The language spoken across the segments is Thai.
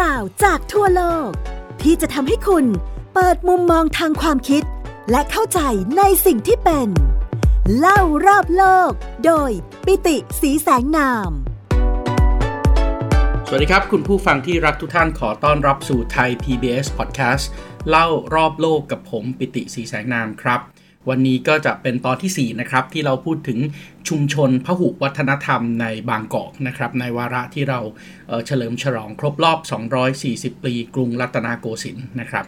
ราวจากทั่วโลก ที่จะทำให้คุณเปิดมุมมองทางความคิด และเข้าใจในสิ่งที่เป็น เล่ารอบโลก โดยปิติสีแสงนาม สวัสดีครับ คุณผู้ฟังที่รักทุกท่านขอต้อนรับสู่ไทย PBS Podcast เล่ารอบโลกกับผมปิติสีแสงนามครับ วันนี้ก็จะเป็นตอนที่ 4 นะครับ ที่เราพูดถึงชุมชนพหุวัฒนธรรมในบางกอกนะครับ ในวาระที่เราเฉลิมฉลองครบรอบ 240 ปีกรุงรัตนโกสินทร์นะครับ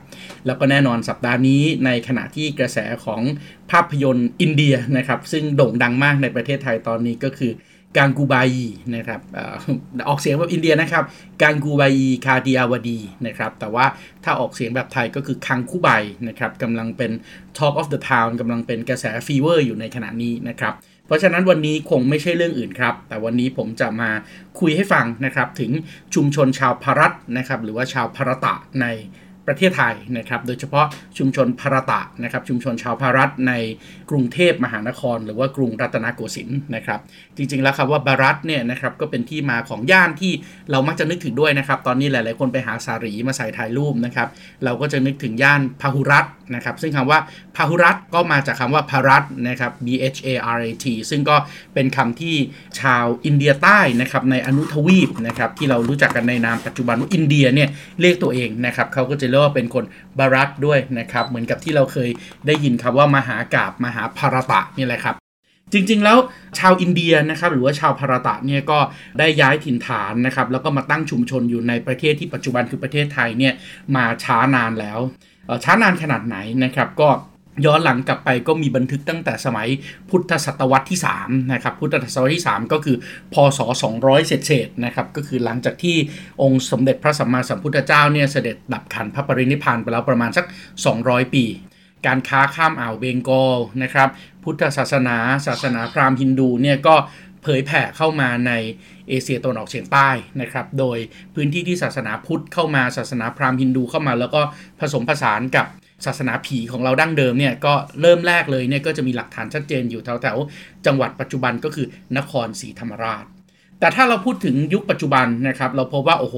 แล้วก็แน่นอนสัปดาห์นี้ในขณะที่กระแสของภาพยนตร์อินเดียนะครับ ซึ่งโด่งดังมากในประเทศไทยตอนนี้ก็คือ Gangubai นะครับออกเสียงแบบอินเดียนะครับ Gangubai Kathiawadi นะครับแต่ว่าถ้าออกเสียงแบบไทยก็คือคังคูไบนะครับกำลังเป็น Talk of the Town กำลังเป็นกระแสฟีเวอร์อยู่ในขณะนี้นะครับเพราะฉะนั้นวันนี้คงไม่ใช่เรื่องอื่นครับ แต่วันนี้ผมจะมาคุยให้ฟังนะครับถึงชุมชนชาวพารัตนะครับหรือว่าชาวพารตะใน ประเทศไทยนะครับโดยเฉพาะชุมชนพารตะนะครับชุมชนชาวพารัตในกรุงเทพมหานคร หรือว่ากรุงรัตนโกสินทร์นะครับจริงๆแล้วครับว่าบารัตเนี่ยนะครับก็เป็นที่มาของย่านที่เรามักจะนึกถึงด้วยนะครับตอนนี้หลายๆคนไปหาสารีมาใส่ถ่ายรูปนะครับเราก็จะนึกถึงย่านพหุรัต นะครับ ซึ่งคำว่าพาหุรัตก็มาจากคำว่าพารัตนะครับ B H A R A T ซึ่งก็เป็นคำที่ชาวอินเดียใต้นะครับในอนุทวีปนะครับที่เรารู้จักกันในนามปัจจุบันว่าอินเดียเนี่ยเรียกตัวเองนะครับเขาก็จะเรียกว่าเป็นคนบารัตด้วยนะครับ เหมือนกับที่เราเคยได้ยินคำว่ามหากาบมหาภารตะนี่แหละครับจริงๆ แล้วชาวอินเดียนะครับหรือว่าชาวพารตะเนี่ยก็ได้ย้ายถิ่นฐานนะครับแล้วก็มาตั้งชุมชนอยู่ในประเทศที่ปัจจุบันคือประเทศไทยเนี่ยมาช้านานแล้ว ช้านานขนาดไหนนะครับก็ย้อนหลังกลับไปก็มีบันทึกตั้งแต่สมัยพุทธศตวรรษที่3นะครับพุทธศตวรรษที่ 3 ก็คือพศ 200เศษนะครับก็คือหลังจากที่องค์สมเด็จพระสัมมาสัมพุทธเจ้าเนี่ยเสด็จดับขันพระปรินิพานไปแล้วประมาณสัก 200 ปี การค้าข้ามอ่าวเบงกอลนะครับพุทธศาสนา ศาสนาพราหมณ์ฮินดูเนี่ยก็ เผยแผ่เข้ามาในเอเชียตะวันออกเฉียงใต้นะครับ โดยพื้นที่ที่ศาสนาพุทธเข้ามาศาสนาพราหมณ์ฮินดูเข้ามา แล้วก็ผสมผสานกับศาสนาผีของเราดั้งเดิมเนี่ยก็เริ่มแรกเลยเนี่ยก็จะมีหลักฐานชัดเจนอยู่แถวๆจังหวัดปัจจุบันก็คือนครศรีธรรมราช แต่ถ้าเราพูดถึงยุคปัจจุบันนะครับเราพบว่าโอ้โห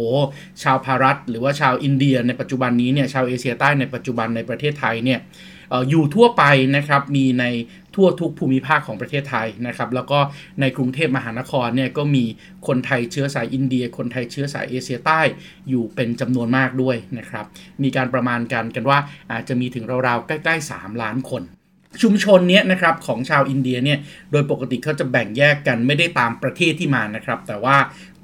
ชาวพารัตหรือว่าชาวอินเดียในปัจจุบันนี้เนี่ยชาวเอเชียใต้ในปัจจุบันในประเทศไทยเนี่ยอยู่ทั่วไปนะครับมีใน ทั่วทุกภูมิภาคของประเทศไทยนะครับ แล้วก็ในกรุงเทพมหานครเนี่ยก็มีคนไทยเชื้อสายอินเดีย คนไทยเชื้อสายเอเชียใต้อยู่เป็นจำนวนมากด้วยนะครับ มีการประมาณกันกันว่าอาจจะมีถึงราวๆใกล้ๆ 3 ล้านคนชุมชนเนี้ยนะครับของชาวอินเดียเนี่ยโดยปกติเขาจะแบ่งแยกกันไม่ได้ตามประเทศที่มานะครับ แต่ว่า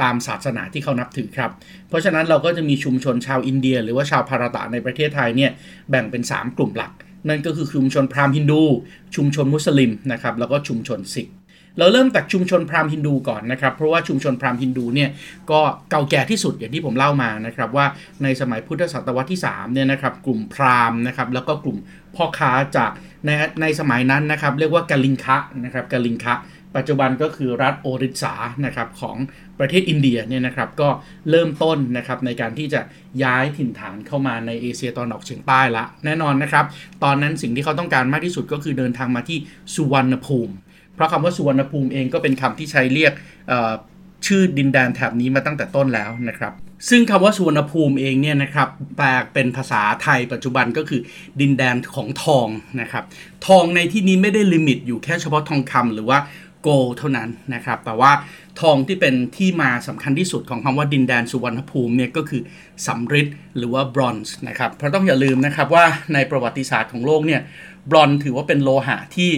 ตามศาสนาที่เขานับถือครับ เพราะฉะนั้นเราก็จะมีชุมชนชาวอินเดีย หรือว่าชาวภารตะในประเทศไทยเนี่ยแบ่งเป็น 3 กลุ่มหลัก นั่นก็คือชุมชนพราหมณ์ฮินดู ชุมชนมุสลิมนะครับแล้วก็ชุมชนสิกเราเริ่มจากชุมชนพราหมณ์ฮินดูก่อนนะครับ เพราะว่าชุมชนพราหมณ์ฮินดูเนี่ยก็เก่าแก่ที่สุดอย่างที่ผมเล่ามานะครับว่าในสมัยพุทธศตวรรษที่3เนี่ยนะครับกลุ่มพราหมณ์นะครับแล้วก็กลุ่มพ่อค้าจากในในสมัยนั้นนะครับเรียกว่ากาลิงคะนะครับกาลิงคะ ปัจจุบันก็คือรัฐโอริสานะครับของประเทศอินเดียเนี่ยนะครับก็เริ่มต้นนะครับในการที่จะย้ายถิ่นฐานเข้ามาในเอเชียตอนออกเฉียงใต้ละแน่นอนนะครับ ตอนนั้นสิ่งที่เขาต้องการมากที่สุดก็คือเดินทางมาที่สุวรรณภูมิ เพราะคำว่าสุวรรณภูมิเองก็เป็นคำที่ใช้เรียกชื่อดินแดนแถบนี้มาตั้งแต่ต้นแล้วนะครับ ซึ่งคำว่าสุวรรณภูมิเองเนี่ยนะครับแปลเป็นภาษาไทยปัจจุบันก็คือดินแดนของทองนะครับ ทองในที่นี้ไม่ได้ลิมิตอยู่แค่เฉพาะทองคำหรือว่า โกเท่านั้นนะครับ แต่ว่าทองที่เป็นที่มาสำคัญที่สุดของคำว่าดินแดนสุวรรณภูมิเนี่ยก็คือสำริดหรือว่าบรอนซ์นะครับ เพราะต้องอย่าลืมนะครับว่าในประวัติศาสตร์ของโลกเนี่ยบรอนซ์ถือว่าเป็นโลหะที่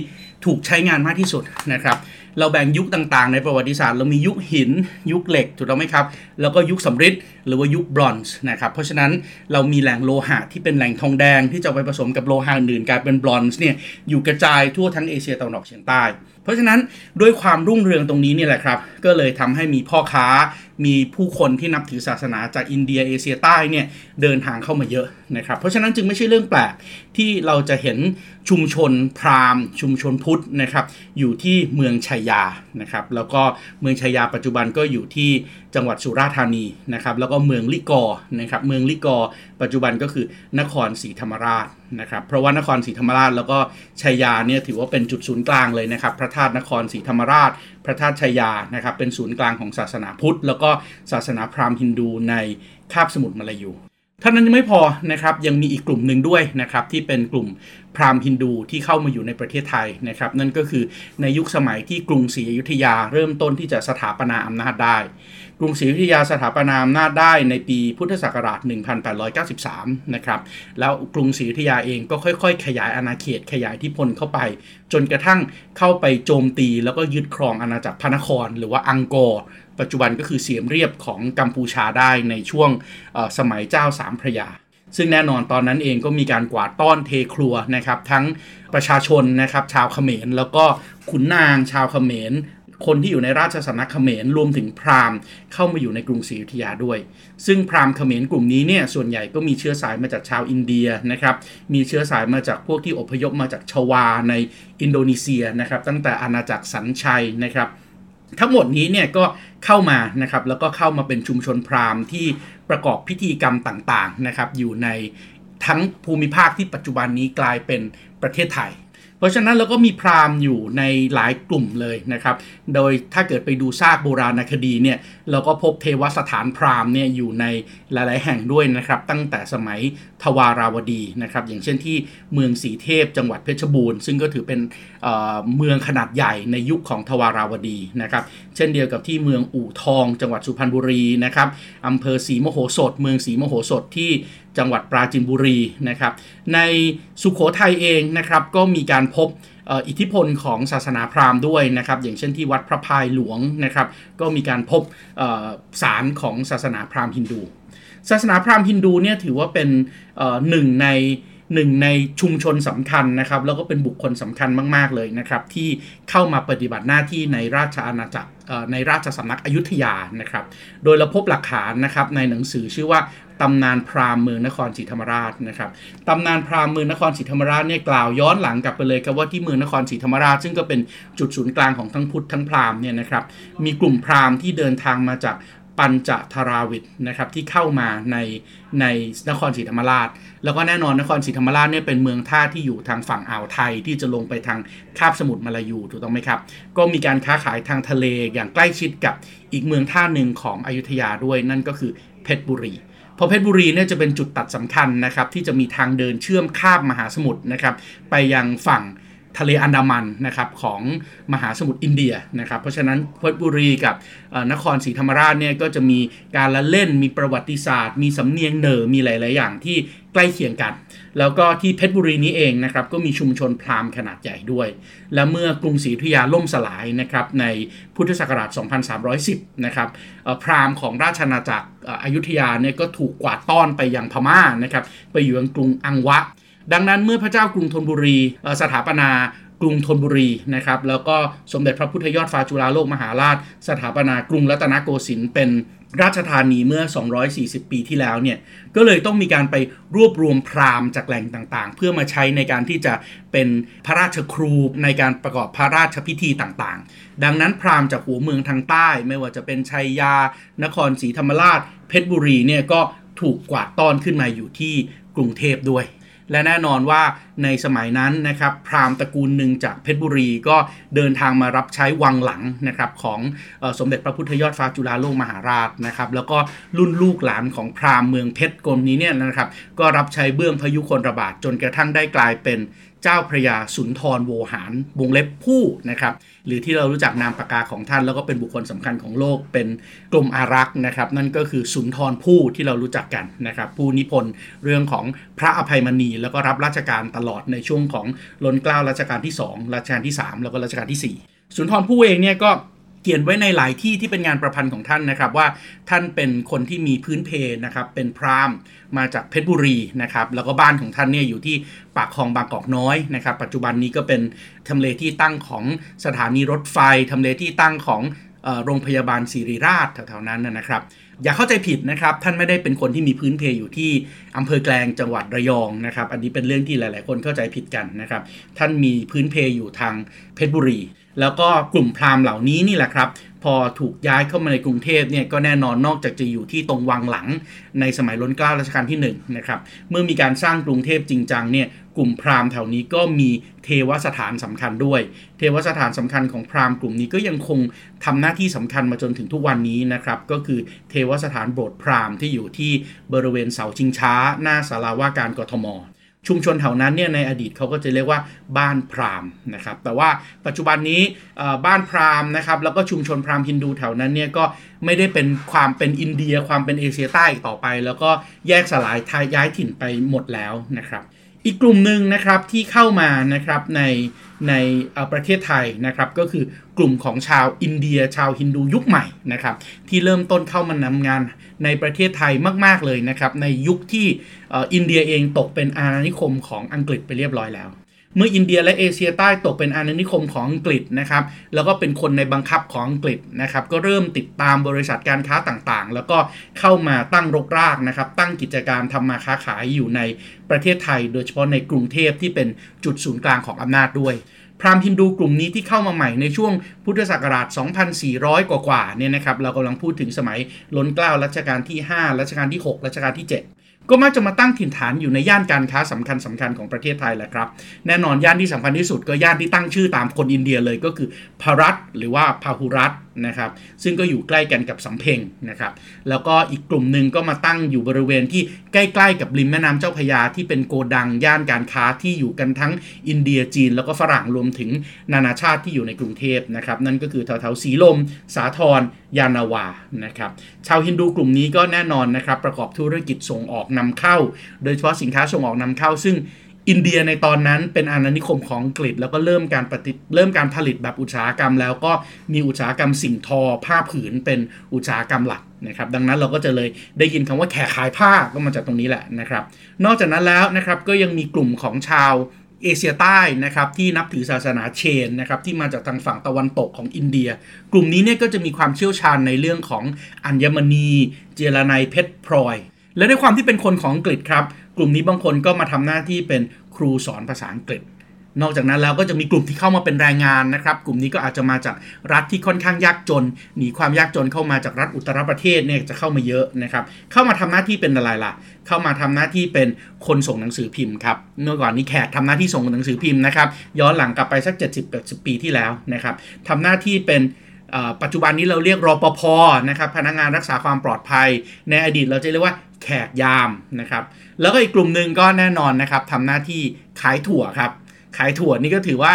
ถูกใช้งานมากที่สุดนะครับ เราแบ่งยุคต่างๆ ในประวัติศาสตร์ เรามียุคหิน ยุคเหล็กถูกต้องไหมครับ แล้วก็ยุคสำริดหรือว่ายุคบรอนซ์นะครับ เพราะฉะนั้นเรามีแหล่งโลหะที่เป็นแหล่งทองแดงที่จะไปผสมกับโลหะอื่นกลายเป็นบรอนซ์เนี่ยอยู่กระจายทั่วทั้งเอเชียตะวันออกเฉียงใต้ เพราะฉะนั้นด้วยความรุ่งเรืองตรงนี้นี่แหละครับ ก็เลยทำให้มีพ่อค้า มีผู้คนที่นับถือศาสนาจากอินเดียเอเชียใต้เนี่ยเดินทางเข้ามาเยอะนะครับ เพราะฉะนั้นจึงไม่ใช่เรื่องแปลกที่เราจะเห็นชุมชนพราหมณ์ ชุมชนพุทธนะครับอยู่ที่เมืองชัยยานะครับแล้วก็เมืองชัยยาปัจจุบันก็อยู่ที่จังหวัดสุราษฎร์ธานีนะครับแล้วก็เมืองลิกอนะครับเมืองลิกอปัจจุบันก็คือนครศรีธรรมราชนะครับเพราะว่านครศรีธรรมราชแล้วก็ชัยยาเนี่ยถือว่าเป็นจุดศูนย์กลางเลยนะครับพระธาตุนครศรีธรรมราช ระธาตุชัยยานะครับเป็นศูนย์กลางของศาสนาพุทธ แล้วก็ศาสนาพราหมณ์ฮินดูในคาบสมุทรมาลายู ท่านั้นยังไม่พอนะครับยังมีอีกกลุ่มหนึ่งด้วยนะครับที่เป็นกลุ่มพราหมณ์ฮินดูที่เข้ามาอยู่ในประเทศไทยนะครับนั่นก็คือในยุคสมัยที่กรุงศรีอยุธยาเริ่มต้นที่จะสถาปนาอำนาจได้ กรุงศรีอยุธยาสถาปนาอำนาจได้ในปีพุทธศักราช 1893 นะครับแล้วกรุงศรีอยุธยาเองก็ค่อยๆ ขยายอาณาเขตขยายที่พลเข้าไป จนกระทั่งเข้าไปโจมตีแล้วก็ยึดครองอาณาจักรพระนคร หรือว่าอังกอร์ ปัจจุบันก็คือเสียมเรียบของกัมพูชาได้ในช่วงสมัยเจ้าสามพระยา ซึ่งแน่นอนตอนนั้นเองก็มีการกวาดต้อนเทครัวนะครับทั้งประชาชนนะครับชาวเขมร แล้วก็ขุนนางชาวเขมรคนที่อยู่ในราชสำนักเขมรรวมถึงพราหมณ์เข้ามาอยู่ในกรุงศรีอยุธยาด้วย ซึ่งพราหมณ์เขมรกลุ่มนี้เนี่ยส่วนใหญ่ก็มีเชื้อสายมาจากชาวอินเดียนะครับมีเชื้อสายมาจากพวกที่อพยพมาจากชวาในอินโดนีเซียนะครับตั้งแต่อาณาจักรสันชัยนะครับ ทั้งหมดนี้เนี่ยก็เข้ามานะครับแล้วก็เข้ามาเป็นชุมชนพราหมณ์ที่ประกอบพิธีกรรมต่างๆนะครับอยู่ในทั้งภูมิภาคที่ปัจจุบันนี้กลายเป็นประเทศไทย เพราะฉะนั้นเราก็มีพราหมณ์อยู่ในหลายกลุ่มเลยนะครับ โดยถ้าเกิดไปดูซากโบราณคดีเนี่ยเราก็พบเทวสถานพราหมณ์เนี่ยอยู่ในหลาย ๆ แห่งด้วยนะครับ ตั้งแต่สมัยทวาราวดีนะครับ อย่างเช่นที่เมืองสีเทพจังหวัดเพชรบูรณ์ ซึ่งก็ถือเป็นเเมืองขนาดใหญ่ในยุคของทวาราวดีนะครับ เช่นเดียวกับที่เมืองอู่ทอง จังหวัดสุพรรณบุรีนะครับอำเภอศรีมโหสถ เมืองศรีมโหสถที่ จังหวัดปราจินบุรีนะครับ ในสุขโขทัยเองนะครับก็มีการพบอิทธิพลของศาสนาพราหมณ์ด้วยนะครับ อย่างเช่นที่วัดพระพายหลวงนะครับ ก็มีการพบสารของศาสนาพราหมณ์ฮินดู ศาสนาพราหมณ์ฮินดูเนี่ยถือว่าเป็นหนึ่งในหนึ่งในชุมชนสำคัญนะครับ แล้วก็เป็นบุคคลสำคัญมาก ๆ เลยนะครับ ที่เข้ามาปฏิบัติหน้าที่ในราชอาณาจักรในราชสำนักอยุธยานะครับ โดยเราพบหลักฐานนะครับในหนังสือชื่อว่า ตำนานพราหมณ์เมืองนครศรีธรรมราชนะครับตำนานพราหมณ์เมืองนครศรีธรรมราชเนี่ยกล่าวย้อนหลังกลับไปเลยครับว่าที่เมืองนครศรีธรรมราช ซึ่งก็เป็นจุดศูนย์กลางของทั้งพุทธทั้งพราหมณ์เนี่ยนะครับมีกลุ่มพราหมณ์ที่เดินทางมาจากปัญจทราวิทนะครับที่เข้ามาในในนครศรีธรรมราช แล้วก็แน่นอนนครศรีธรรมราชเนี่ยเป็นเมืองท่าที่อยู่ทางฝั่งอ่าวไทยที่จะลงไปทางคาบสมุทรมาลายูถูกต้องไหมครับ ก็มีการค้าขายทางทะเลอย่างใกล้ชิดกับอีกเมืองท่าหนึ่งของอยุธยาด้วยนั่นก็คือเพชรบุรี พราะเพชรบุรีเนี่ยจะเป็นจุดตัดสำคัญนะครับที่จะมีทางเดินเชื่อมข้ามมหาสมุทรนะครับไปยังฝั่งทะเลอันดามันนะครับของมหาสมุทรอินเดียนะครับเพราะฉะนั้นเพชรบุรีกับนครศรีธรรมราชเนี่ยก็จะมีการละเล่นมีประวัติศาสตร์ มีสำเนียงเหนอมีหลาย ๆ อย่างที่ใกล้เคียงกัน แล้วก็ที่เพชรบุรีนี้เองนะครับก็มีชุมชนพราหมณ์ขนาดใหญ่ด้วย และเมื่อกรุงศรีอยุธยาล่มสลายนะครับในพุทธศักราช 2310 นะครับพราหมณ์ของราชอาณาจักรอยุธยาเนี่ยก็ถูกกวาดต้อนไปยังพม่านะครับไปอยู่ยังกรุงอังวะ ดังนั้นเมื่อพระเจ้ากรุงธนบุรีสถาปนากรุงธนบุรีนะครับแล้วก็สมเด็จพระพุทธยอดฟ้าจุฬาโลกมหาราช สถาปนากรุงรัตนโกสินทร์เป็น ราชธานีเมื่อ 240 ปีที่แล้วเนี่ย ก็เลยต้องมีการไปรวบรวมพราหมณ์จากแหล่งต่างๆ เพื่อมาใช้ในการที่จะเป็นพระราชครูในการประกอบพระราชพิธีต่างๆ ดังนั้นพราหมณ์จากหัวเมืองทางใต้ ไม่ว่าจะเป็นชัยยา นครศรีธรรมราช เพชรบุรีเนี่ยก็ถูกกวาดต้อนขึ้นมาอยู่ที่กรุงเทพด้วย และแน่นอนว่าในสมัยนั้นนะครับพราหมณ์ตระกูลหนึ่งจากเพชรบุรีก็เดินทางมารับใช้วังหลังนะครับของสมเด็จพระพุทธยอดฟ้าจุฬาโลกมหาราชนะครับแล้วก็รุ่นลูกหลานของพราหมณ์เมืองเพชรกรมนี้เนี่ยนะครับก็รับใช้เบื้องพยุคนระบาดจนกระทั่งได้กลายเป็นเจ้าพระยาสุนทรโวหารวงเล็บผู้นะครับหรือที่เรารู้จักนามปากกาของท่านแล้วก็เป็นบุคคลสำคัญของโลกเป็นกลุ่มอารักษ์นะครับนั่นก็คือสุนทรผู้ที่เรารู้จักกันนะครับผู้นิพนธ์เรื่องของพระอภัยมณี แล้วก็รับราชการตลอดในช่วงของล้นเกล้ารัชกาลที่ 2 รัชกาลที่ 3 แล้วก็รัชกาลที่ 4 สุนทรผู้เองเนี่ยก็เขียนไว้ในหลายที่ที่เป็นงานประพันธ์ของท่านนะครับ ว่าท่านเป็นคนที่มีพื้นเพนะครับเป็นพราหมณ์มาจากเพชรบุรีนะครับแล้วก็บ้านของท่านเนี่ยอยู่ที่ปากคลองบางกอกน้อยนะครับ ปัจจุบันนี้ก็เป็นทำเลที่ตั้งของสถานีรถไฟทำเลที่ตั้งของโรงพยาบาลศิริราชแถวๆนั้นนะครับ อย่าเข้าใจผิดนะครับ ท่านไม่ได้เป็นคนที่มีพื้นเพอยู่ที่อำเภอแกลงจังหวัดระยองนะครับ อันนี้เป็นเรื่องที่หลาย ๆ คนเข้าใจผิดกันนะครับ ท่านมีพื้นเพอยู่ทางเพชรบุรีแล้วก็กลุ่มพราหมณ์เหล่านี้นี่แหละครับ พอถูกย้ายเข้ามาในกรุงเทพเนี่ยก็แน่นอนนอกจากจะอยู่ที่ตรงวังหลังในสมัยล้นเกล้ารัชกาลที่1นนะครับเมื่อมีการสร้างกรุงเทพจริงจังเนี่ยกลุ่มพราหมณ์แถวนี้ก็มีเทวสถานสำคัญด้วย เทวสถานสำคัญของพราหมณ์กลุ่มนี้ก็ยังคงทำหน้าที่สำคัญมาจนถึงทุกวันนี้นะครับก็คือเทวสถานโบสถ์พราหมณ์ที่อยู่ที่บริเวณเสาชิงช้า หน้าสาราว่าการกทม ชุมชนแถวนั้นเนี่ยในอดีตเขาก็จะเรียกว่าบ้านพราหมณ์นะครับ แต่ว่าปัจจุบันนี้บ้านพราหมณ์นะครับแล้วก็ชุมชนพราหมณ์ฮินดูแถวนั้นเนี่ยก็ไม่ได้เป็นความเป็นอินเดียความเป็นเอเชียใต้ต่อไป แล้วก็แยกสลายทายย้ายถิ่นไปหมดแล้วนะครับ อีกกลุ่มหนึ่งนะครับที่เข้ามานะครับใน ในประเทศไทยนะครับก็คือกลุ่มของชาวอินเดียชาวฮินดูยุคใหม่นะครับที่เริ่มต้นเข้ามานำงานในประเทศไทยมาก ๆเลยนะครับในยุคที่อินเดียเองตกเป็นอาณานิคมของอังกฤษไปเรียบร้อยแล้ว เมื่ออินเดียและเอเชียใต้ตกเป็นอาณานิคมของอังกฤษนะครับ แล้วก็เป็นคนในบังคับของอังกฤษนะครับ ก็เริ่มติดตามบริษัทการค้าต่างๆ แล้วก็เข้ามาตั้งรกรากนะครับ ตั้งกิจการทำมาค้าขายอยู่ในประเทศไทย โดยเฉพาะในกรุงเทพที่เป็นจุดศูนย์กลางของอำนาจด้วยพราหมณ์ฮินดูกลุ่มนี้ที่เข้ามาใหม่ในช่วงพุทธศักราช 2,400 กว่าๆเนี่ยนะครับ เรากำลังพูดถึงสมัยล้นเกล้ารัชกาลที่ 5 รัชกาลที่ 6 รัชกาลที่ 7 ก็มักจะมาตั้งถิ่นฐานอยู่ในย่านการค้าสำคัญสำคัญของประเทศไทยแหละครับ แน่นอนย่านที่สำคัญที่สุดก็ย่านที่ตั้งชื่อตามคนอินเดียเลยก็คือพารัตหรือว่าพาหุรัตนะครับซึ่งก็อยู่ใกล้กันกับสำเพ็งนะครับแล้วก็อีกกลุ่มหนึ่งก็มาตั้งอยู่บริเวณที่ใกล้ๆกับริมแม่น้ำเจ้าพยาที่เป็นโกดังย่านการค้าที่อยู่กันทั้งอินเดียจีน แล้วก็ฝรั่งรวมถึงนานาชาติที่อยู่ในกรุงเทพนะครับนั่นก็คือแถวๆสีลม สาทรยานาวานะครับชาวฮินดูกลุ่มนี้ก็แน่นอนนะครับประกอบธุรกิจส่งออกนำเข้า โดยเฉพาะสินค้าส่งออกนำเข้า ซึ่ง อินเดียในตอนนั้นเป็นอาณานิคมของอังกฤษ แล้วก็เริ่มการปฏิเริ่มการผลิตแบบอุตสาหกรรม แล้วก็มีอุตสาหกรรมสิ่งทอผ้าผืนเป็นอุตสาหกรรมหลักนะครับดังนั้นเราก็จะเลยได้ยินคำว่าแขกขายผ้าก็มาจากตรงนี้แหละนะครับ นอกจากนั้นแล้วนะครับก็ยังมีกลุ่มของชาวเอเชียใต้นะครับที่นับถือศาสนาเชนนะครับที่มาจากทางฝั่งตะวันตกของอินเดีย กลุ่มนี้เนี่ยก็จะมีความเชี่ยวชาญในเรื่องของอัญมณี เจรไนเพชรพลอย และด้วยความที่เป็นคนของอังกฤษครับ กลุ่มนี้บางคนก็มาทำหน้าที่เป็นครูสอนภาษาอังกฤษ นอกจากนั้นแล้วก็จะมีกลุ่มที่เข้ามาเป็นแรงงานนะครับ กลุ่มนี้ก็อาจจะมาจากรัฐที่ค่อนข้างยากจน หนีความยากจนเข้ามาจากรัฐอุตรประเทศเนี่ยจะเข้ามาเยอะนะครับ เข้ามาทำหน้าที่เป็นอะไรล่ะ เข้ามาทำหน้าที่เป็นคนส่งหนังสือพิมพ์ครับ เมื่อก่อนนี้แขกทำหน้าที่ส่งหนังสือพิมพ์นะครับ ย้อนหลังกลับไปสัก 70-80 ปีที่แล้วนะครับทำหน้าที่เป็นปัจจุบันนี้เราเรียกรอปภนะครับพนักงานรักษาความปลอดภัย ในอดีตเราจะเรียกว่า แขกยามนะครับ แล้วก็อีกกลุ่มหนึ่งก็แน่นอนนะครับทำหน้าที่ขายถั่วครับ ขายถั่วนี่ก็ถือว่า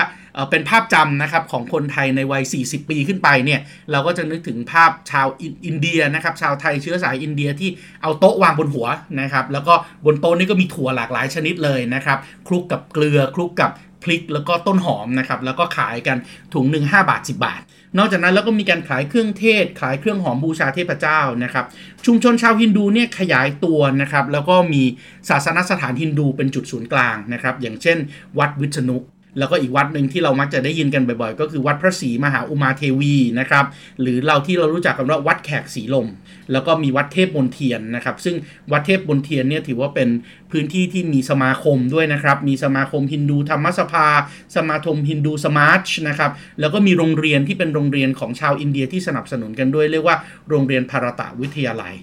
เป็นภาพจำนะครับของคนไทยในวัย 40 ปีขึ้นไปเนี่ยเราก็จะนึกถึงภาพชาวอินเดียนะครับชาวไทยเชื้อสายอินเดียที่เอาโต๊ะวางบนหัวนะครับแล้วก็บนโต๊ะนี่ก็มีถั่วหลากหลายชนิดเลยนะครับคลุกกับเกลือคลุกกับพริกแล้วก็ต้นหอมนะครับแล้วก็ขายกันถุงหนึ่ง5บาท 10 บาท นอกจากนั้นแล้วก็มีการขายเครื่องเทศ ขายเครื่องหอมบูชาเทพเจ้านะครับ ชุมชนชาวฮินดูเนี่ยขยายตัวนะครับ แล้วก็มีศาสนสถานฮินดูเป็นจุดศูนย์กลางนะครับ อย่างเช่น วัดวิษณุ แล้วก็อีกวัดหนึ่งที่เรามักจะได้ยินกันบ่อยๆ ก็คือวัดพระศรีมหาอุมาเทวีนะครับหรือเราที่เรารู้จักกันว่าวัดแขกสีลม แล้วก็มีวัดเทพมณเฑียรนะครับ ซึ่งวัดเทพมณเฑียรเนี่ยถือว่าเป็นพื้นที่ที่มีสมาคมด้วยนะครับ มีสมาคมฮินดูธรรมสภา สมาคมฮินดูสมาร์ชนะครับแล้วก็มีโรงเรียนที่เป็นโรงเรียนของชาวอินเดียที่สนับสนุนกันด้วยเรียกว่าโรงเรียนภารตะวิทยาลัย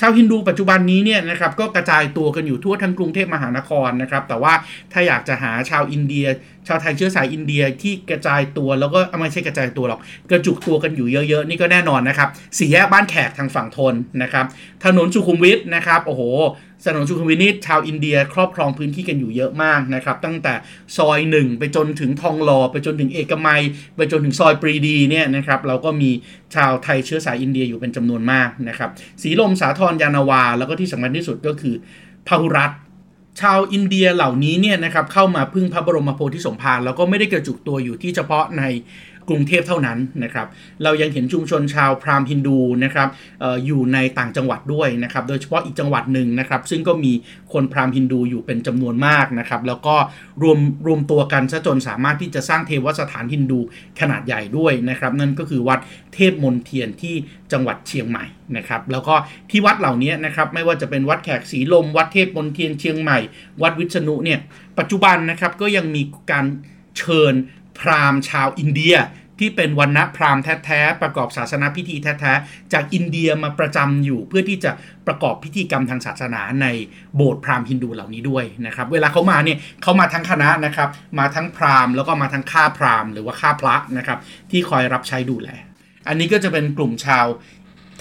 ชาวฮินดูปัจจุบันนี้เนี่ยนะครับก็กระจายตัวกันอยู่ทั่วทั้งกรุงเทพมหานครนะครับแต่ว่าถ้าอยากจะหาชาวอินเดีย ชาวไทยเชื้อสายอินเดียที่กระจายตัวแล้วก็ไม่ใช่กระจายตัวหรอก กระจุกตัวกันอยู่เยอะๆ นี่ก็แน่นอนนะครับสี่แยกบ้านแขกทางฝั่งทนนะครับถนนสุขุมวิทนะครับโอ้โห สนนสุขุมวิทนี่ชาวอินเดียครอบครองพื้นที่กันอยู่เยอะมากนะครับ ตั้งแต่ซอยหนึ่งไปจนถึงทองหล่อไปจนถึงเอกมัย ไปจนถึงซอยปรีดีเนี่ยนะครับเราก็มีชาวไทยเชื้อสายอินเดียอยู่เป็นจำนวนมากนะครับสีลมสาทรยานาวา แล้วก็ที่สำคัญที่สุดก็คือพหุรัตชาวอินเดียเหล่านี้เนี่ยนะครับเข้ามาพึ่งพระบรมโพธิสมภารแล้วก็ไม่ได้กระจุกตัวอยู่ที่เฉพาะใน กรุงเทพเท่านั้นนะครับ เรายังเห็นชุมชนชาวพราหมณ์ฮินดูนะครับออยู่ในต่างจังหวัดด้วยนะครับ โดยเฉพาะอีกจังหวัดหนึ่งนะครับ ซึ่งก็มีคนพราหมณ์ฮินดูอยู่เป็นจำนวนมากนะครับ แล้วก็รวมรวมตัวกันซะจนสามารถที่จะสร้างเทวสถานฮินดูขนาดใหญ่ด้วยนะครับ นั่นก็คือวัดเทพมนเทียนที่จังหวัดเชียงใหม่นะครับ แล้วก็ที่วัดเหล่านี้นะครับ ไม่ว่าจะเป็นวัดแขกศรีลม วัดเทพมนเทียนเชียงใหม่ วัดวิษณุเนี่ย ปัจจุบันนะครับก็ยังมีการเชิญ พราหมณ์ชาวอินเดียที่เป็นวันณะพราหมณ์แท้ๆประกอบศาสนาพิธีแท้ๆจากอินเดียมาประจำอยู่ เพื่อที่จะประกอบพิธีกรรมทางศาสนาในโบสถ์พราหมณ์ฮินดูเหล่านี้ด้วยนะครับ เวลาเขามาเนี่ยเขามาทั้งคณะนะครับ มาทั้งพราหมณ์แล้วก็มาทั้งข้าพราหมณ์หรือว่าข้าพระนะครับ ที่คอยรับใช้ดูแล อันนี้ก็จะเป็นกลุ่มชาว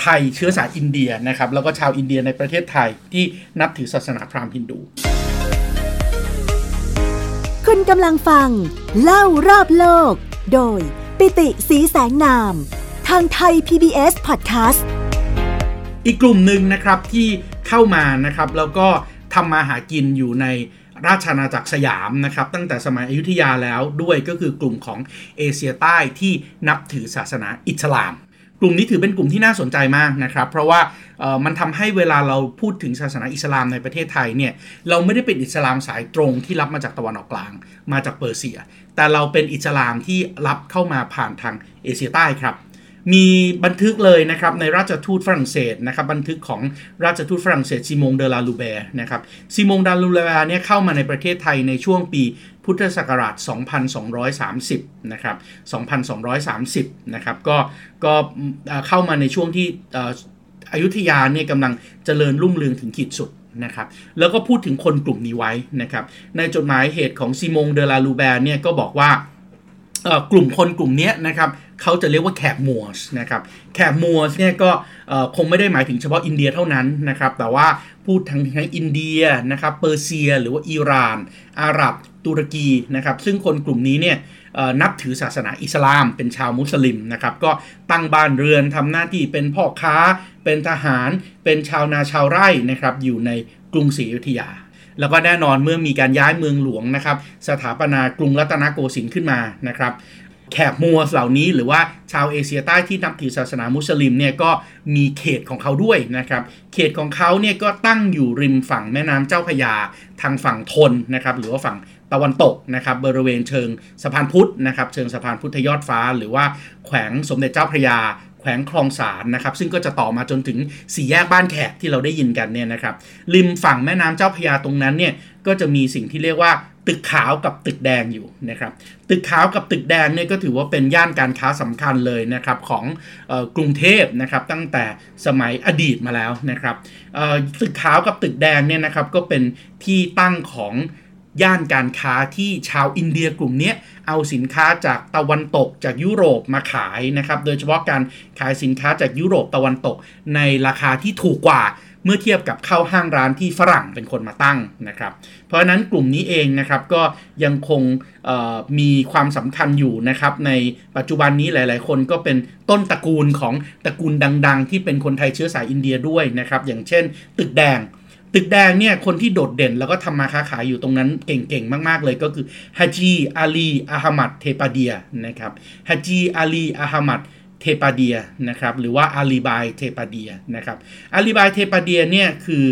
ไทยเชื้อสายอินเดียนะครับแล้วก็ชาวอินเดียในประเทศไทยที่นับถือศาสนาพราหมณ์ฮินดู คุณกำลังฟัง เล่ารอบโลก โดยปิติสีแสงนาม ทางไทย PBS Podcast อีกกลุ่มหนึ่งนะครับที่เข้ามานะครับ แล้วก็ทำมาหากินอยู่ในราชอาณาจักรสยามนะครับ ตั้งแต่สมัยอยุธยาแล้วด้วยก็คือกลุ่มของเอเชียใต้ที่นับถือศาสนาอิสลาม กลุ่มนี้ถือเป็นกลุ่มที่น่าสนใจมากนะครับ เพราะว่ามันทำให้เวลาเราพูดถึงศาสนาอิสลามในประเทศไทยเนี่ยเราไม่ได้เป็นอิสลามสายตรงที่รับมาจากตะวันออกกลาง มาจากเปอร์เซีย แต่เราเป็นอิสลามที่รับเข้ามาผ่านทางเอเชียใต้ครับ มีบันทึกเลยนะครับในราชทูตฝรั่งเศสนะครับบันทึกของราชทูตฝรั่งเศสซิมงเดลาลูแบร์นะครับซิมงเดลาลูแบร์เนี่ยเข้ามาในประเทศไทยในช่วงปีพุทธศักราช 2230 นะครับ 2230 นะครับ ก็ ก็เข้ามาในช่วงที่อยุธยาเนี่ยกำลังเจริญรุ่งเรืองถึงขีดสุดนะครับ แล้วก็พูดถึงคนกลุ่มนี้ไว้นะครับ ในจดหมายเหตุของซิมงเดลาลูแบร์เนี่ยก็บอกว่า กลุ่มคนกลุ่มนี้นะครับเขาจะเรียกว่าแขกมัวส์นะครับแขกมัวส์เนี่ยก็คงไม่ได้หมายถึงเฉพาะอินเดียเท่านั้นนะครับแต่ว่าพูดทั้งทั้งอินเดียนะครับเปอร์เซีย หรือว่าอิหร่าน อาหรับตุรกีนะครับซึ่งคนกลุ่มนี้เนี่ยนับถือศาสนาอิสลาม เป็นชาวมุสลิมนะครับก็ตั้งบ้านเรือนทำหน้าที่เป็นพ่อค้า เป็นทหาร เป็นชาวนาชาวไร่นะครับอยู่ในกรุงศรีอยุธยา แล้วก็แน่นอนเมื่อมีการย้ายเมืองหลวงนะครับ สถาปนากรุงรัตนโกสินทร์ขึ้นมานะครับแขกมัวเหล่านี้หรือว่าชาวเอเชียใต้ที่นับถือศาสนามุสลิมเนี่ยก็มีเขตของเขาด้วยนะครับ เขตของเขาเนี่ยก็ตั้งอยู่ริมฝั่งแม่น้ำเจ้าพยา ทางฝั่งทนนะครับหรือว่าฝั่งตะวันตกนะครับบริเวณเชิงสะพานพุทธนะครับเชิงสะพานพุทธยอดฟ้า หรือว่าแขวงสมเด็จเจ้าพระยา แขวงคลองสารนะครับ ซึ่งก็จะต่อมาจนถึงสี่แยกบ้านแขกที่เราได้ยินกันเนี่ยนะครับริมฝั่งแม่น้ำเจ้าพระยาตรงนั้นเนี่ยก็จะมีสิ่งที่เรียกว่าตึกขาวกับตึกแดงอยู่นะครับตึกขาวกับตึกแดงเนี่ยก็ถือว่าเป็นย่านการค้าสำคัญเลยนะครับของออกรุงเทพนะครับตั้งแต่สมัยอดีตมาแล้วนะครับตึกขาวกับตึกแดงเนี่ยนะครับก็เป็นที่ตั้งของ ย่านการค้าที่ชาวอินเดียกลุ่มนี้เอาสินค้าจากตะวันตกจากยุโรปมาขายนะครับ โดยเฉพาะการขายสินค้าจากยุโรปตะวันตก ในราคาที่ถูกกว่าเมื่อเทียบกับเข้าห้างร้านที่ฝรั่งเป็นคนมาตั้งนะครับ เพราะฉะนั้นกลุ่มนี้เองนะครับก็ยังคงมีความสำคัญอยู่นะครับในปัจจุบันนี้หลาย ๆ คนก็เป็นต้นตระกูลของตระกูลดัง ๆ ที่เป็นคนไทยเชื้อสายอินเดียด้วยนะครับ อย่างเช่น ตึกแดง ตึกแดงเนี่ยคนที่โดดเด่นแล้วก็ทำมาค้าขายอยู่ตรงนั้นเก่งๆ มากๆ เลยก็คือฮัจีอาลีอาฮมัดเทปาเดียนะครับฮัจีอาลีอาฮมัดเทปาเดียนะครับหรือว่าอาลีบายเทปาเดียนะครับอาลีบายเทปาเดียเนี่ยคือ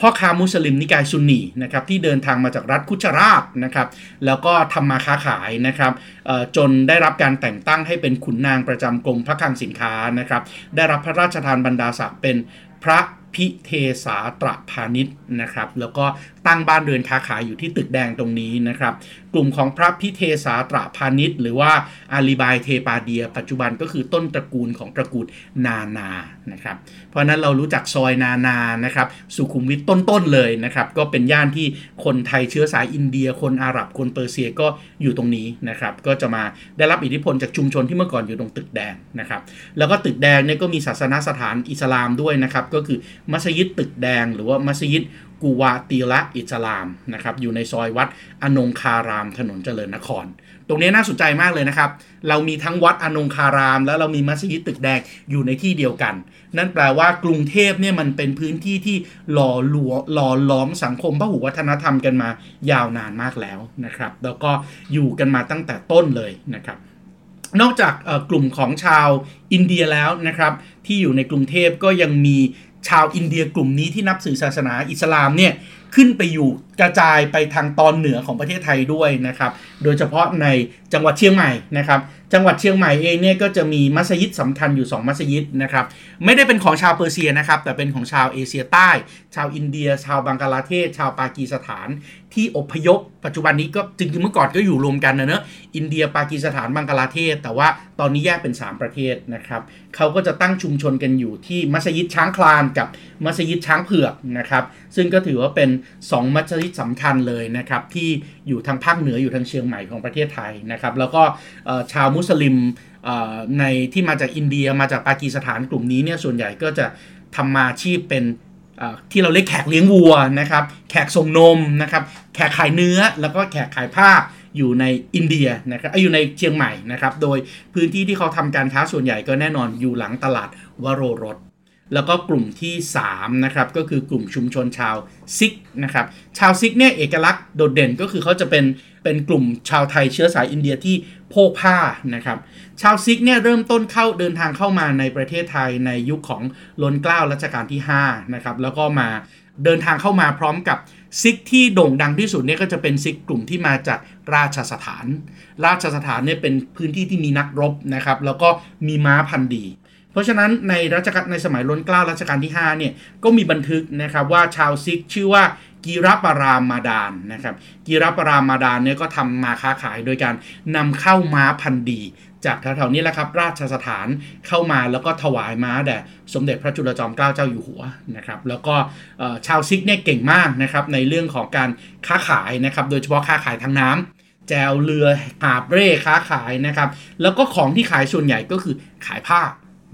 พ่อค้ามุสลิมนิกายซุนนีนะครับที่เดินทางมาจากรัฐคุชราตนะครับแล้วก็ทำมาค้าขายนะครับจนได้รับการแต่งตั้งให้เป็นขุนนางประจำกรมพระคลังสินค้านะครับได้รับพระราชทานบรรดาศักดิ์เป็นพระ พิเทสาตระพาณิชย์นะครับ แล้วก็ตั้งบ้านเรือนค้าขายอยู่ที่ตึกแดงตรงนี้นะครับ กลุ่มของพระพิเทสาตระพาณิชย์ หรือว่าอาลีบายเทปาเดีย ปัจจุบันก็คือต้นตระกูลของตระกูลนานานะครับ เพราะนั้นเรารู้จักซอยนานานะครับ สุขุมวิทต้นๆเลยนะครับ ก็เป็นย่านที่คนไทยเชื้อสายอินเดีย คนอาหรับคนเปอร์เซียก็อยู่ตรงนี้นะครับ ก็จะมาได้รับอิทธิพลจากชุมชนที่เมื่อก่อนอยู่ตรงตึกแดงนะครับ แล้วก็ตึกแดงเนี่ยก็มีศาสนสถานอิสลามด้วยนะครับ ก็คือมัสยิดตึกแดง หรือว่ามัสยิดกูวาตีละอิสลามนะครับอยู่ในซอยวัดอนงคารามถนนเจริญนคร ตรงนี้น่าสนใจมากเลยนะครับ เรามีทั้งวัดอนงคาราม แล้วเรามีมัสยิดตึกแดงอยู่ในที่เดียวกัน นั่นแปลว่ากรุงเทพเนี่ยมันเป็นพื้นที่ที่หล่อหลวหล่อล้อมสังคมพหุวัฒนธรรมกันมายาวนานมากแล้วนะครับ แล้วก็อยู่กันมาตั้งแต่ต้นเลยนะครับนอกจากกลุ่มของชาวอินเดียแล้วนะครับที่อยู่ในกรุงเทพก็ยังมี ชาวอินเดียกลุ่มนี้ที่นับถือศาสนาอิสลามเนี่ยขึ้นไปอยู่ กระจายไปทางตอนเหนือของประเทศไทยด้วยนะครับ โดยเฉพาะในจังหวัดเชียงใหม่นะครับ จังหวัดเชียงใหม่เองเนี่ยก็จะมีมัสยิดสำคัญอยู่ 2 มัสยิดนะครับ ไม่ได้เป็นของชาวเปอร์เซียนะครับ แต่เป็นของชาวเอเชียใต้ ชาวอินเดีย ชาวบังกลาเทศ ชาวปากีสถาน ที่อพยพ ปัจจุบันนี้ก็จริงๆเมื่อก่อนก็อยู่รวมกันนะเนอะอินเดีย ปากีสถาน บังกลาเทศ แต่ว่าตอนนี้แยกเป็น 3 ประเทศนะครับเขาก็จะตั้งชุมชนกันอยู่ที่มัสยิดช้างคลานกับมัสยิดช้างเผือกนะครับ ซึ่งก็ถือว่าเป็น 2 มัสยิดสำคัญเลยนะครับที่อยู่ทางภาคเหนืออยู่ทางเชียงใหม่ของประเทศไทยนะครับ แล้วก็ชาวมุสลิมในที่มาจากอินเดียมาจากปากีสถานกลุ่มนี้เนี่ยส่วนใหญ่ก็จะทำมาชีพเป็นที่เราเรียกแขกเลี้ยงวัวนะครับ แขกส่งนมนะครับ แขกขายเนื้อแล้วก็แขกขายผ้าอยู่ในอินเดียนะครับอยู่ในเชียงใหม่นะครับ โดยพื้นที่ที่เขาทำการค้าส่วนใหญ่ก็แน่นอนอยู่หลังตลาดวโรรส แล้วก็กลุ่มที่3นะครับก็คือกลุ่มชุมชนชาวซิกข์นะครับชาวซิกข์เนี่ยเอกลักษณ์โดดเด่นก็คือเขาจะเป็นเป็นกลุ่มชาวไทยเชื้อสายอินเดียที่โพกผ้านะครับชาวซิกข์เนี่ยเริ่มต้นเข้าเดินทางเข้ามาในประเทศไทยในยุคของล้นเกล้ารัชกาลที่5นะครับแล้วก็มาเดินทางเข้ามาพร้อมกับซิกข์ที่โด่งดังที่สุดเนี่ยก็จะเป็นซิกข์กลุ่มที่มาจากราชสถาน ราชสถานเนี่ยเป็นพื้นที่ที่มีนักรบนะครับแล้วก็มีม้าพันธุ์ดี เพราะฉะนั้นในรัชกาลในสมัยล้นเกล้ารัชกาลที่5เนี่ยก็มีบันทึกนะครับว่าชาวซิกชื่อว่ากีรปรามาดานนะครับกีรปรามาดานเนี่ยก็ทำมาค้าขายโดยการนำเข้าม้าพันธุ์ดี จากแถวๆนี้แหละครับ ราชสถานเข้ามาแล้วก็ถวายม้าแด่สมเด็จพระจุลจอมเกล้าเจ้าอยู่หัวนะครับ แล้วก็ชาวซิกเนี่ยเก่งมากนะครับในเรื่องของการค้าขายนะครับ โดยเฉพาะค้าขายทางน้ำแจวเรือหาบเร่ค้าขายนะครับ แล้วก็ของที่ขายส่วนใหญ่ก็คือขายผ้า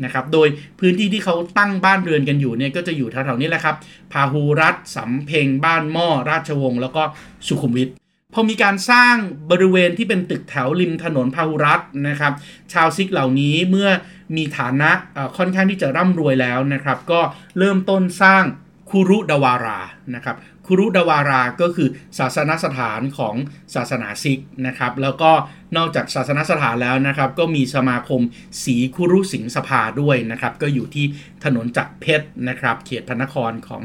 นะครับ โดยพื้นที่ที่เขาตั้งบ้านเรือนกันอยู่เนี่ยก็จะอยู่แถวๆนี้แหละครับพาหูรัฐสำเพ็งบ้านหม้อราชวงศ์แล้วก็สุขุมวิทพอมีการสร้างบริเวณที่เป็นตึกแถวริมถนนพาหุรัตนะครับ ชาวซิกเหล่านี้เมื่อมีฐานะค่อนข้างที่จะร่ำรวยแล้วนะครับ ก็เริ่มต้นสร้างคุรุดาวารานะครับ คุรุดวาราก็คือศาสนสถานของศาสนาซิกข์นะครับ แล้วก็นอกจากศาสนสถานแล้วนะครับ ก็มีสมาคมศรีคุรุสิงห์สภาด้วยนะครับ ก็อยู่ที่ถนนจักรเพชรนะครับ เขตพระนครของ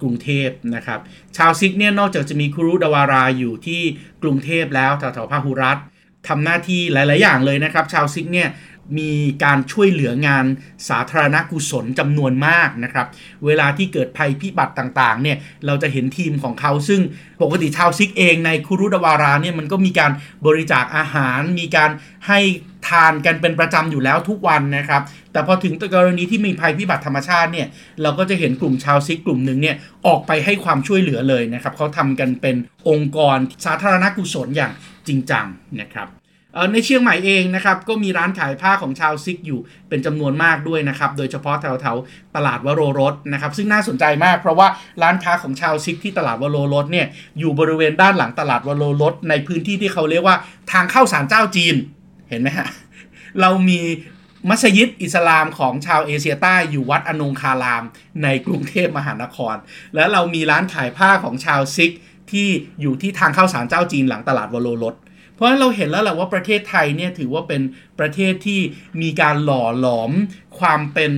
กรุงเทพนะครับ ชาวซิกข์เนี่ยนอกจากจะมีคุรุดวาราอยู่ที่กรุงเทพแล้วแถวๆพาหุรัต ทำหน้าที่หลาย ๆ อย่างเลยนะครับ ชาวซิกข์เนี่ยมีการช่วยเหลืองานสาธารณกุศลจำนวนมากนะครับ เวลาที่เกิดภัยพิบัติต่างๆ เนี่ย เราจะเห็นทีมของเขาซึ่งปกติชาวซิกเองในคุรุดาวาราเนี่ยมันก็มีการบริจาคอาหาร มีการให้ทานกันเป็นประจำอยู่แล้วทุกวันนะครับ แต่พอถึงกรณีที่มีภัยพิบัติธรรมชาติเนี่ย เราก็จะเห็นกลุ่มชาวซิกกลุ่มหนึ่งเนี่ยออกไปให้ความช่วยเหลือเลยนะครับเขาทำกันเป็นองค์กรสาธารณกุศลอย่าง จริงจังนะครับในเชียงใหม่เองนะครับก็มีร้านขายผ้าของชาวซิกข์อยู่เป็นจำนวนมากด้วยนะครับโดยเฉพาะแถวแถวตลาดวโรรสนะครับซึ่งน่าสนใจมากเพราะว่าร้านค้าของชาวซิกข์ที่ตลาดวโรรสเนี่ยอยู่บริเวณด้านหลังตลาดวโรรสในพื้นที่ที่เขาเรียกว่าทางเข้าศาลเจ้าจีนเห็นไหมฮะเรามีมัสยิดอิสลามของชาวเอเชียใต้อยู่วัดอนงคาราม ในกรุงเทพมหานคร และเรามีร้านขายผ้าของชาวซิกข์ ที่อยู่ที่ทางเข้าศาลเจ้าจีนหลังตลาดวโรรสเพราะฉะนั้นเราเห็นแล้วแหละว่าประเทศไทยเนี่ยถือว่าเป็นประเทศที่มีการหล่อหลอม ความเป็น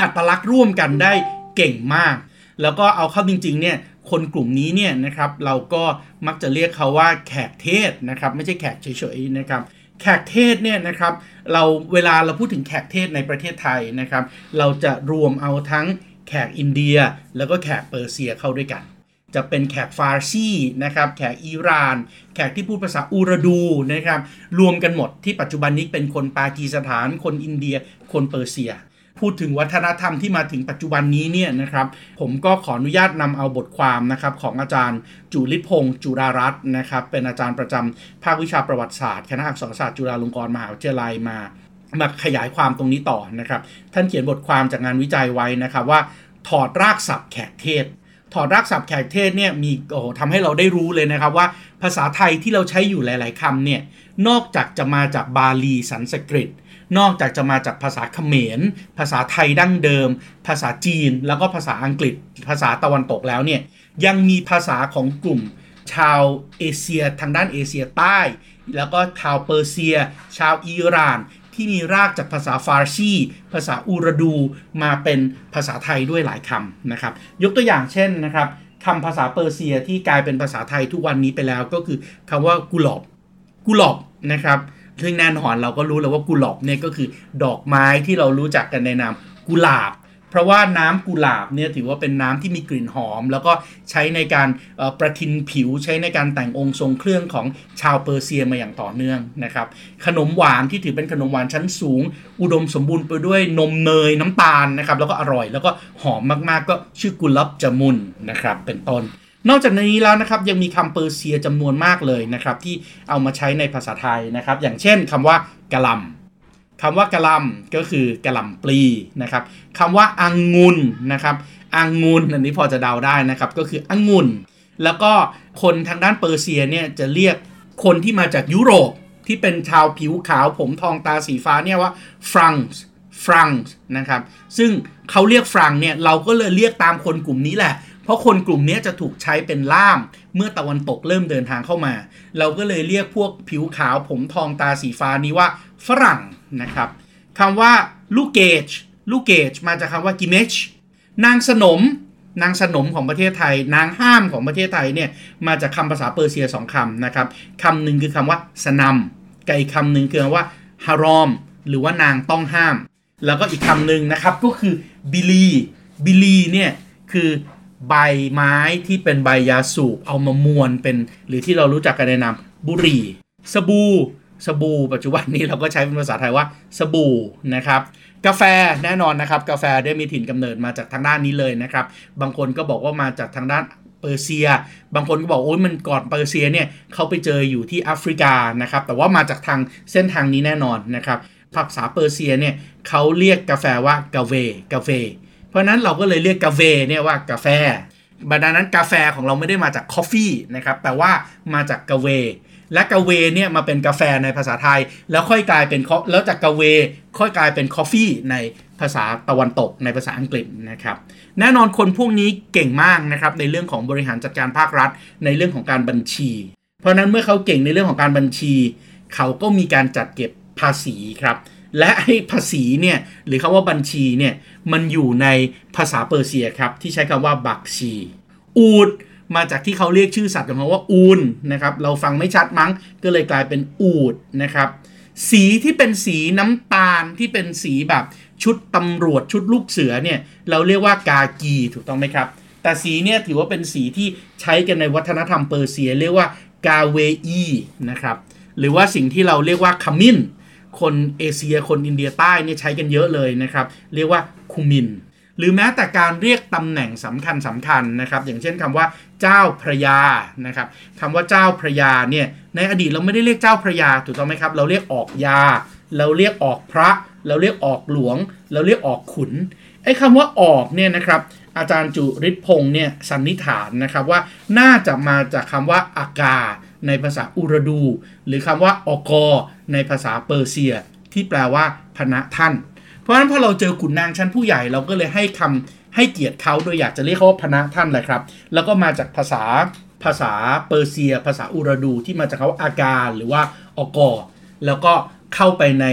อัตลักษณ์ร่วมกันได้เก่งมาก แล้วก็เอาเข้าจริงๆเนี่ยคนกลุ่มนี้เนี่ยนะครับเราก็มักจะเรียกเขาว่าแขกเทศนะครับไม่ใช่แขกเฉยๆนะครับแขกเทศเนี่ยนะครับเราเวลาเราพูดถึงแขกเทศในประเทศไทยนะครับ เราจะรวมเอาทั้งแขกอินเดีย แล้วก็แขกเปอร์เซียเข้าด้วยกัน จะเป็นแขกฟาร์ซีนะครับแขกอิหร่าน แขกที่พูดภาษาอูรดูนะครับรวมกันหมดที่ปัจจุบันนี้เป็นคนปากีสถาน คนอินเดีย คนเปอร์เซีย พูดถึงวัฒนธรรมที่มาถึงปัจจุบันนี้เนี่ยนะครับผมก็ขออนุญาตนำเอาบทความนะครับของอาจารย์จุลิพงศ์จุรารัตน์นะครับเป็นอาจารย์ประจำภาควิชาประวัติศาสตร์คณะอักษรศาสตร์จุฬาลงกรณ์มหาวิทยาลัยมามาขยายความตรงนี้ต่อนะครับท่านเขียนบทความจากงานวิจัยไว้นะครับว่าถอดรากศัพท์แขกเทศ ถอดรากศัพท์แขกเทศเนี่ยมีโอ้ทำให้เราได้รู้เลยนะครับว่าภาษาไทยที่เราใช้อยู่หลาย ๆคำเนี่ยนอกจากจะมาจากบาลีสันสกฤต นอกจากจะมาจากภาษาเขมร ภาษาไทยดั้งเดิม ภาษาจีน แล้วก็ภาษาอังกฤษ ภาษาตะวันตกแล้วเนี่ยยังมีภาษาของกลุ่มชาวเอเชียทางด้านเอเชียใต้ แล้วก็ชาวเปอร์เซีย ชาวอิหร่าน ที่มีรากจากภาษาฟาร์ซี ภาษาอูรดู มาเป็นภาษาไทยด้วยหลายคำนะครับ ยกตัวอย่างเช่นนะครับคำภาษาเปอร์เซียที่กลายเป็นภาษาไทยทุกวันนี้ไปแล้วก็คือคำว่ากุหลอบกุหลอบนะครับซึ่งแน่นอนเราก็รู้แล้วว่ากุหลอบเนี่ยก็คือดอกไม้ที่เรารู้จักกันในนามกุหลาบ เพราะว่าน้ำกุหลาบเนี่ยถือว่าเป็นน้ำที่มีกลิ่นหอม แล้วก็ใช้ในการประทินผิวใช้ในการแต่งองค์ทรงเครื่องของชาวเปอร์เซียมาอย่างต่อเนื่องนะครับ ขนมหวานที่ถือเป็นขนมหวานชั้นสูง อุดมสมบูรณ์ไปด้วยนมเนยน้ำตาลนะครับแล้วก็อร่อยแล้วก็หอมมากๆ ก็ชื่อกุลับจามุนนะครับเป็นต้นนอกจากนี้แล้วนะครับยังมีคำเปอร์เซียจำนวนมากเลยนะครับที่เอามาใช้ในภาษาไทยนะครับ อย่างเช่นคำว่ากะลำ คำว่ากะลำก็คือกะลำปลีนะครับคำว่าอังุนนะครับอังุนอันนี้พอจะเดาได้นะครับก็คืออังุนแล้วก็คนทางด้านเปอร์เซียเนี่ยจะเรียกคนที่มาจากยุโรปที่เป็นชาวผิวขาวผมทองตาสีฟ้าเนี่ยว่าฟรังส์ฟรังส์นะครับซึ่งเขาเรียกฟรังเนี่ยเราก็เลยเรียกตามคนกลุ่มนี้แหละ เพราะคนกลุ่มนี้จะถูกใช้เป็นล่าม เมื่อตะวันตกเริ่มเดินทางเข้ามา เราก็เลยเรียกพวกผิวขาวผมทองตาสีฟ้านี้ว่า ฝรั่งนะครับคำว่าลูกเกจลูกเกจมาจากคำว่ากิเมชนางสนม นางสนมของประเทศไทย นางห้ามของประเทศไทยเนี่ยมาจากคำภาษาเปอร์เซียสองคำนะครับคำหนึ่งคือคำว่าสนัมกับอีกคำหนึ่งคือคำว่าฮารอม หรือว่านางต้องห้าม แล้วก็อีกคำหนึ่งนะครับก็คือบิลีบิลีเนี่ยคือใบไม้ที่เป็นใบยาสูบเอามามวนเป็น หรือที่เรารู้จักกันในนามบุรีสบู สบู่ปัจจุบันนี้เราก็ใช้เป็นภาษาไทยว่าสบู่นะครับกาแฟแน่นอนนะครับ กาแฟได้มีถิ่นกำเนิดมาจากทางด้านนี้เลยนะครับ บางคนก็บอกว่ามาจากทางด้านเปอร์เซีย บางคนก็บอกโอ้ยมันก่อนเปอร์เซียเนี่ยเขาไปเจออยู่ที่แอฟริกานะครับ แต่ว่ามาจากทางเส้นทางนี้แน่นอนนะครับภาษาเปอร์เซียเนี่ยเขาเรียกกาแฟว่ากาเวกาเฟเพราะนั้นเราก็เลยเรียกกาเฟเนี่ยว่ากาแฟบรรดานั้นกาแฟของเราไม่ได้มาจาก coffee นะครับแต่ว่ามาจากกาเว และกาเวเนี่ยมาเป็นกาแฟในภาษาไทย แล้วค่อยกลายเป็นแล้วจากกาเวค่อยกลายเป็น coffee ในภาษาตะวันตกในภาษาอังกฤษนะครับแน่นอนคนพวกนี้เก่งมากนะครับในเรื่องของบริหารจัดการภาครัฐ ในเรื่องของการบัญชี เพราะนั้นเมื่อเขาเก่งในเรื่องของการบัญชี เขาก็มีการจัดเก็บภาษีครับและให้ภาษีเนี่ยหรือคำว่าบัญชีเนี่ยมันอยู่ในภาษาเปอร์เซียครับที่ใช้คำว่าบักชี อูด มาจากที่เขาเรียกชื่อสัตว์กันมาว่าอูนนะครับ เราฟังไม่ชัดมั้ง ก็เลยกลายเป็นอูดนะครับ สีที่เป็นสีน้ำตาลที่เป็นสีแบบชุดตำรวจชุดลูกเสือเนี่ย เราเรียกว่ากากีถูกต้องไหมครับ แต่สีเนี่ยถือว่าเป็นสีที่ใช้กันในวัฒนธรรมเปอร์เซีย เรียกว่ากาเวอีนะครับ หรือว่าสิ่งที่เราเรียกว่าขมิ้น คนเอเชียคนอินเดียใต้เนี่ยใช้กันเยอะเลยนะครับ เรียกว่าคูมิน หรือแม้แต่การเรียกตำแหน่งสำคัญสำคัญนะครับ อย่างเช่นคำว่าเจ้าพระยานะครับคำว่าเจ้าพระยาเนี่ยในอดีตเราไม่ได้เรียกเจ้าพระยาถูกต้องไหมครับ เราเรียกออกยา เราเรียกออกพระ เราเรียกออกหลวง เราเรียกออกขุนไอ้คำว่าออกเนี่ยนะครับอาจารย์จุริศพงศ์เนี่ยสันนิษฐานนะครับว่าน่าจะมาจากคำว่าอากา ในภาษาอุรดู หรือคำว่าอกอในภาษาเปอร์เซีย ที่แปลว่าพนะท่าน เพราะฉะนั้นพอเราเจอขุนนางชั้นผู้ใหญ่เราก็เลยให้คำให้เกียรติเขาโดยอยากจะเรียกเขาว่าพนะท่านแหละครับ แล้วก็มาจากภาษาภาษาเปอร์เซีย ภาษาอุรดูที่มาจากเขาอาการหรือว่าอกอแล้วก็เข้าไปใน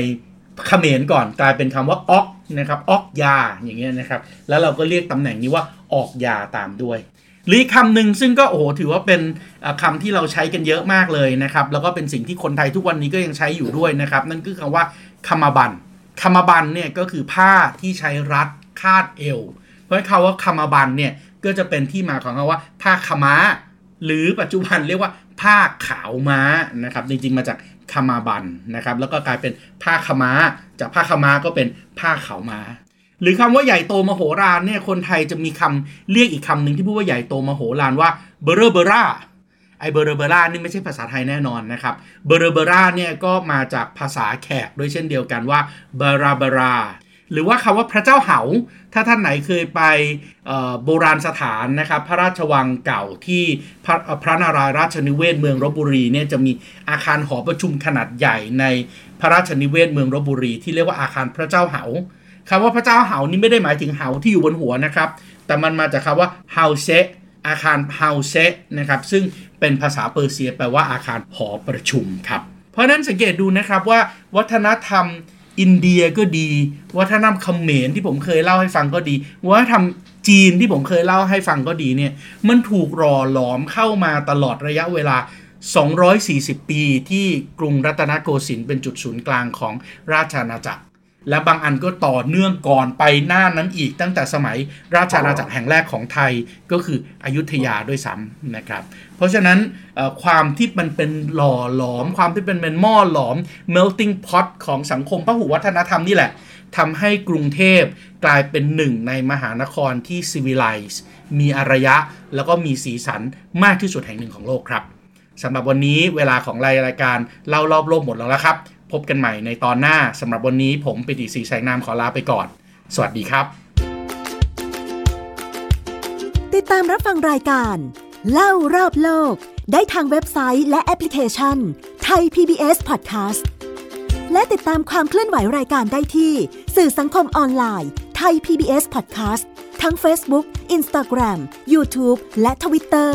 เขมรก่อนกลายเป็นคำว่าออกนะครับออกยาอย่างเงี้ยนะครับ แล้วเราก็เรียกตำแหน่งนี้ว่าออกยาตามด้วยหรือคำหนึ่งซึ่งก็โอ้โหถือว่าเป็นคำที่เราใช้กันเยอะมากเลยนะครับ แล้วก็เป็นสิ่งที่คนไทยทุกวันนี้ก็ยังใช้อยู่ด้วยนะครับ นั่นคือคำว่าคมาบัน คามาบันเนี่ยก็คือผ้าที่ใช้รัดคาดเอว เพราะคำว่าคามาบันเนี่ยก็จะเป็นที่มาของคำว่าผ้าขม้า หรือปัจจุบันเรียกว่าผ้าขาวม้านะครับ จริงๆมาจากคามาบันนะครับ แล้วก็กลายเป็นผ้าขม้า จากผ้าขม้าก็เป็นผ้าขาวม้า หรือคำว่าใหญ่โตมโหฬารเนี่ยคนไทยจะมีคำเรียกอีกคำหนึ่งที่พูดว่าใหญ่โตมโหฬารว่าเบอร์เบอร่า ไอเบอร์เบอร่านี่ไม่ใช่ภาษาไทยแน่นอนนะครับเบอร์เบอร่าเนี่ยก็มาจากภาษาแขกด้วยเช่นเดียวกันว่าบาราบาราหรือว่าคำว่าพระเจ้าเหา ถ้าท่านไหนเคยไปโบราณสถานนะครับ พระราชวังเก่าที่พระพระนารายราชนิเวศเมืองรบบุรีเนี่ยจะมีอาคารหอประชุมขนาดใหญ่ในพระราชนิเวศเมืองรบบุรี ที่เรียกว่าอาคารพระเจ้าเหาคำว่าพระเจ้าเหานี่ไม่ได้หมายถึงเหาที่อยู่บนหัวนะครับ แต่มันมาจากคำว่าเฮาเซ อาคารเฮาเซนะครับซึ่งเป็นภาษาเปอร์เซียแปลว่าอาคารหอประชุมครับ เพราะนั้นสังเกตดูนะครับว่าวัฒนธรรมอินเดียก็ดี วัฒนธรรมเขมรที่ผมเคยเล่าให้ฟังก็ดี วัฒนธรรมจีนที่ผมเคยเล่าให้ฟังก็ดีเนี่ยมันถูกรอหลอมเข้ามาตลอดระยะเวลา 240 ปีที่กรุงรัตนโกสินทร์เป็นจุดศูนย์กลางของราชอาณาจักร และบางอันก็ต่อเนื่องก่อนไปหน้านั้นอีกตั้งแต่สมัยราชอาณาจักรแห่งแรกของไทยก็คืออยุธยาด้วยซ้ำนะครับ เพราะฉะนั้นความที่มันเป็นหล่อหลอม ความที่เป็นเป็นหม้อหลอม melting pot ของสังคมพหุวัฒนธรรมนี่แหละทำให้กรุงเทพกลายเป็นหนึ่งในมหานครที่ civilized มีอารยะแล้วก็มีสีสันมากที่สุดแห่งหนึ่งของโลกครับสำหรับวันนี้เวลาของรายการเล่ารอบโลกหมดแล้วละครับ พบกันใหม่ในตอนหน้าสำหรับวันนี้ผมปิติศรีแสงนามขอลาไปก่อน สวัสดีครับ ติดตามรับฟังรายการ เล่ารอบโลก ได้ทางเว็บไซต์และแอปพลิเคชันไทย PBS Podcast และติดตามความเคลื่อนไหวรายการได้ที่ สื่อสังคมออนไลน์ไทย PBS Podcast ทั้ง Facebook, Instagram, YouTube และ Twitter